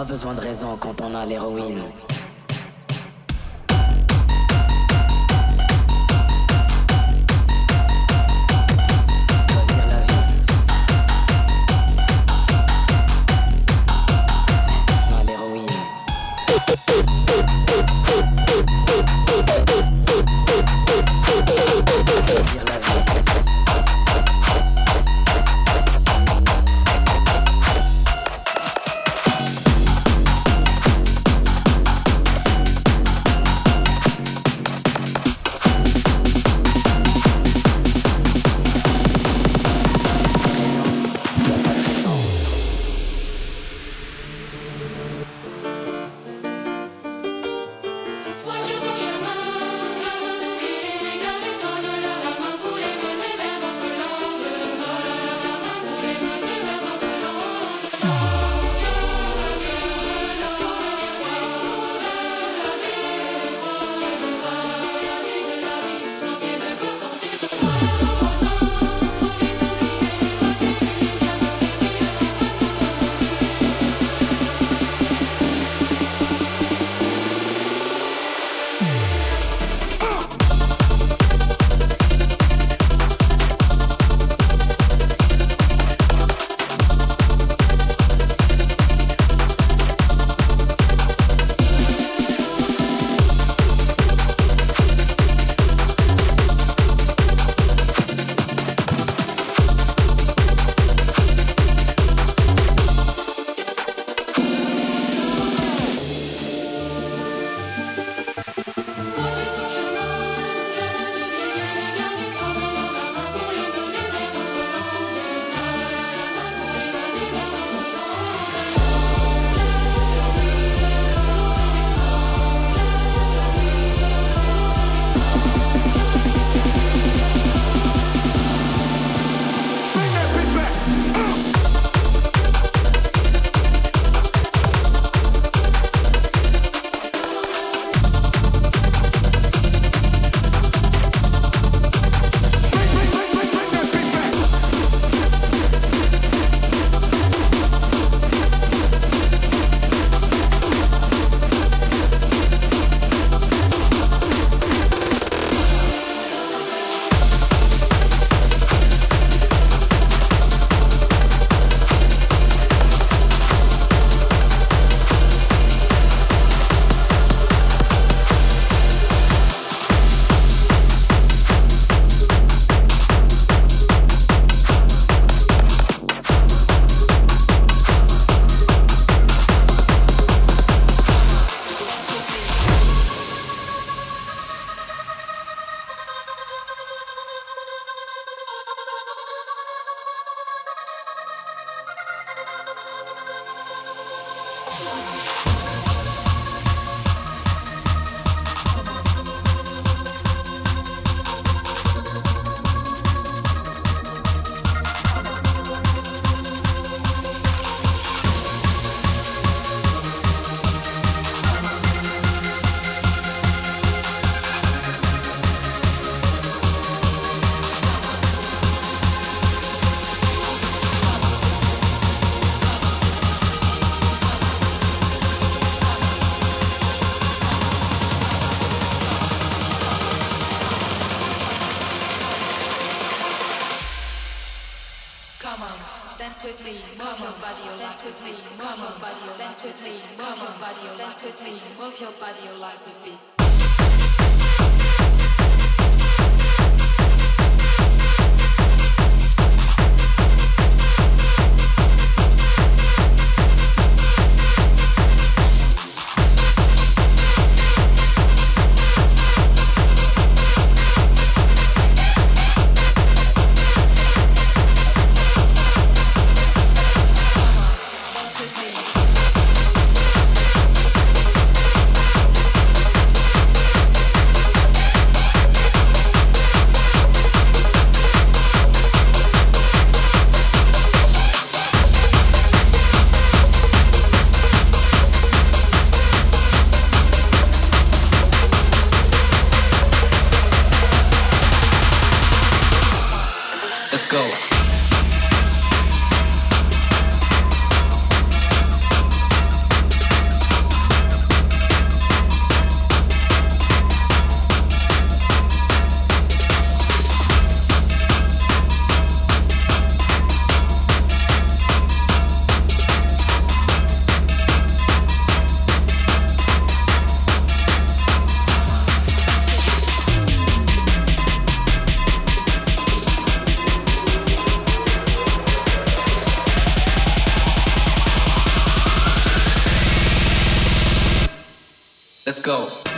Pas besoin de raison quand on a l'héroïne. Let's go.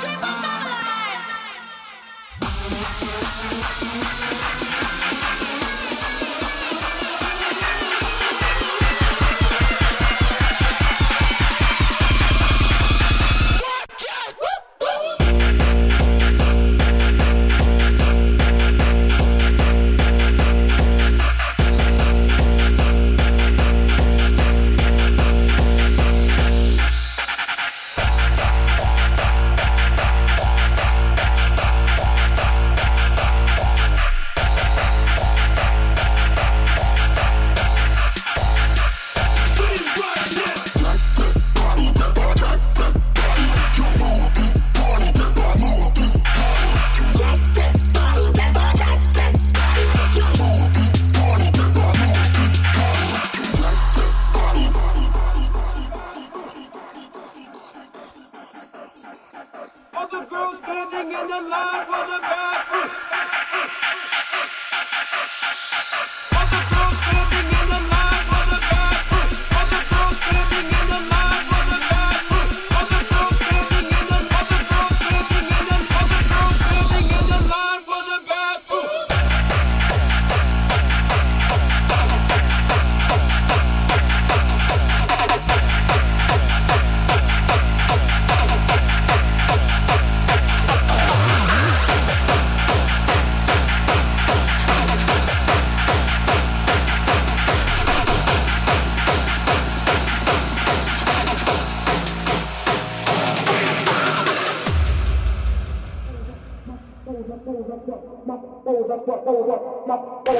Dream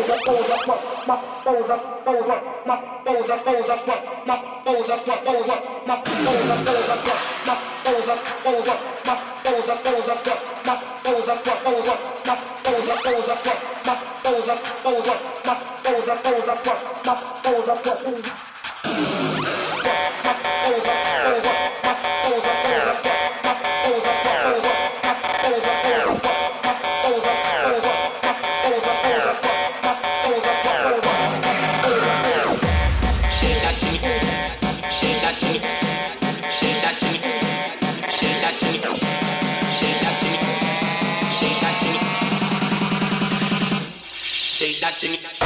What is this? What is this? that thing.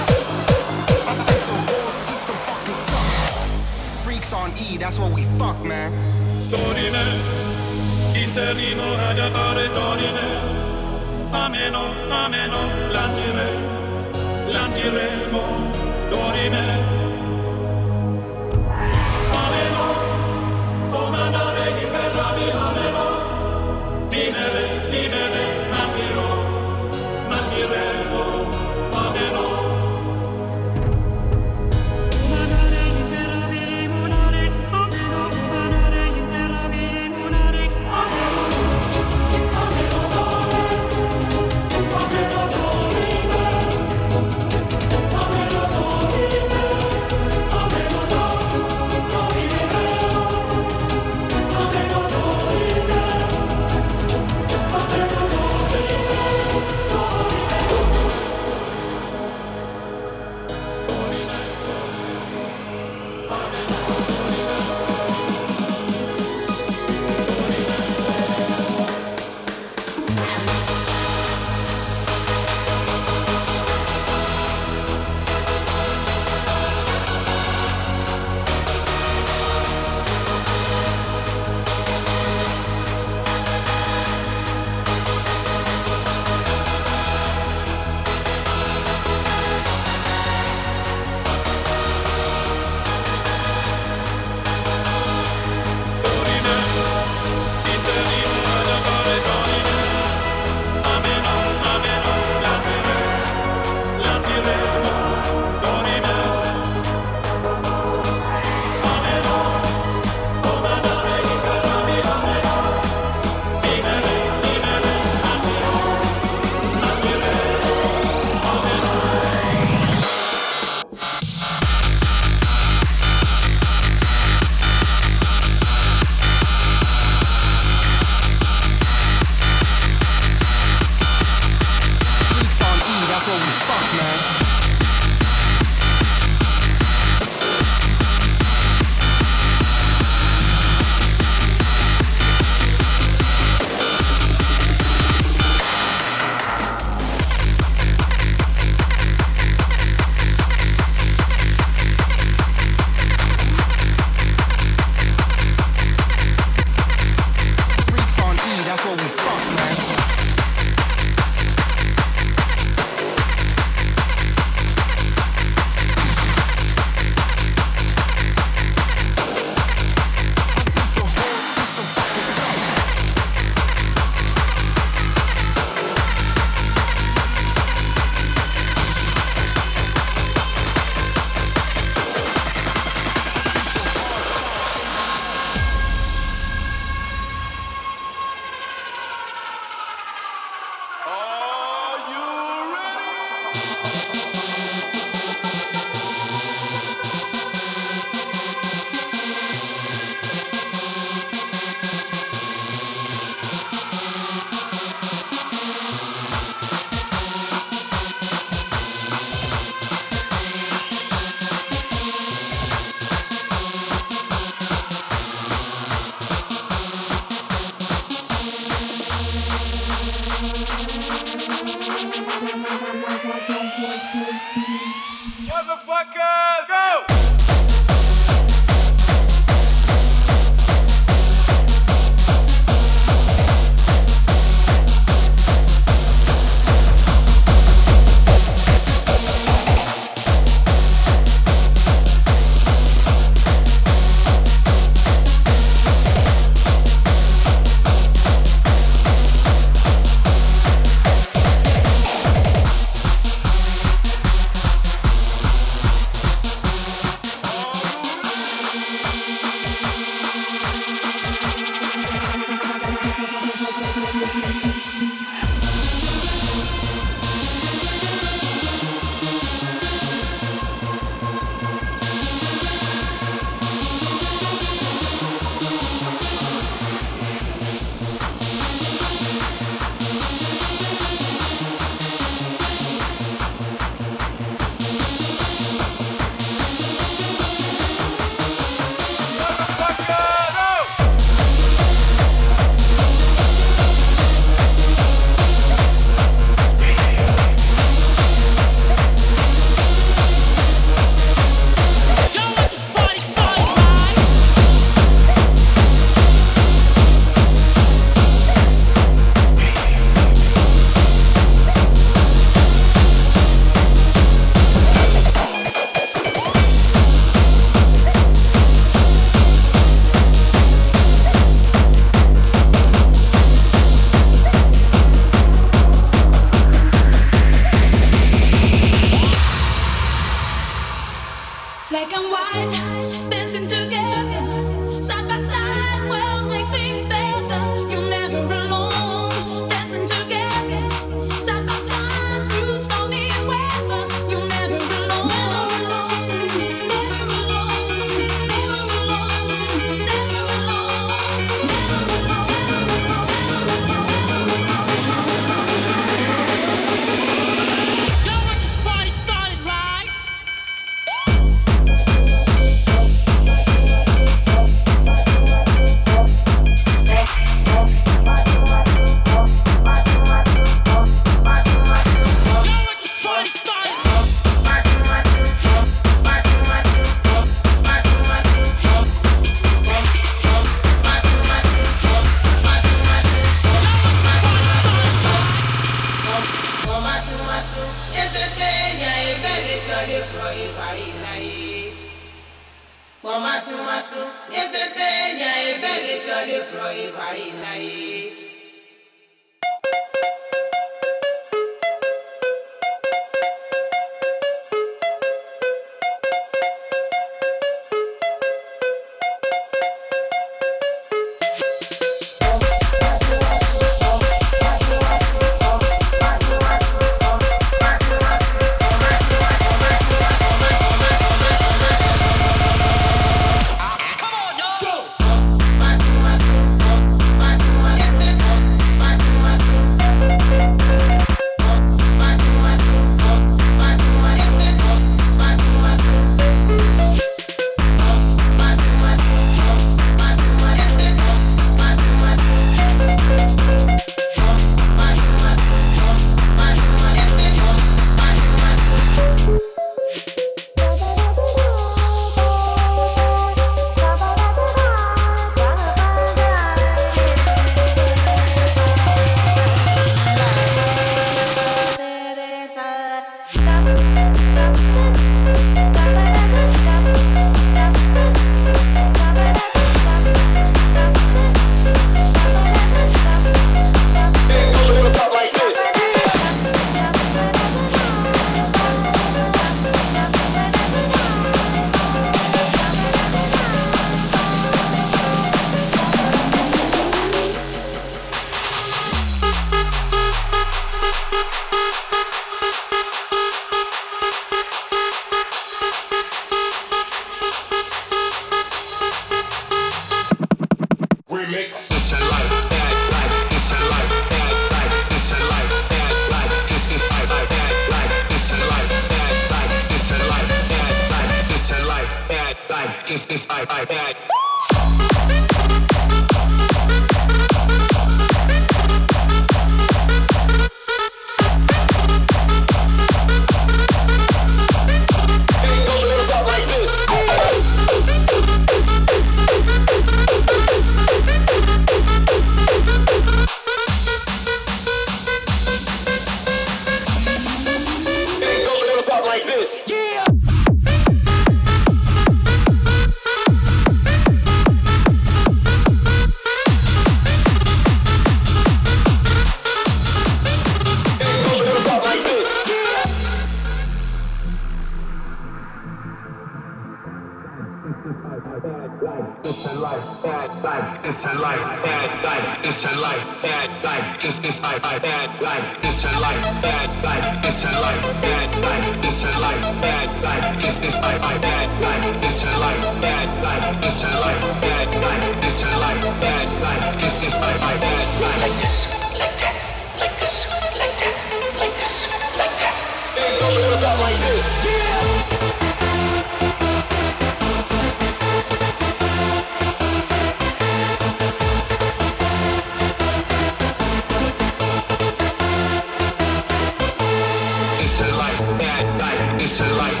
It's like life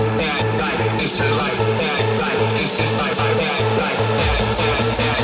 like this is like that, like this is like that, like that, that, that.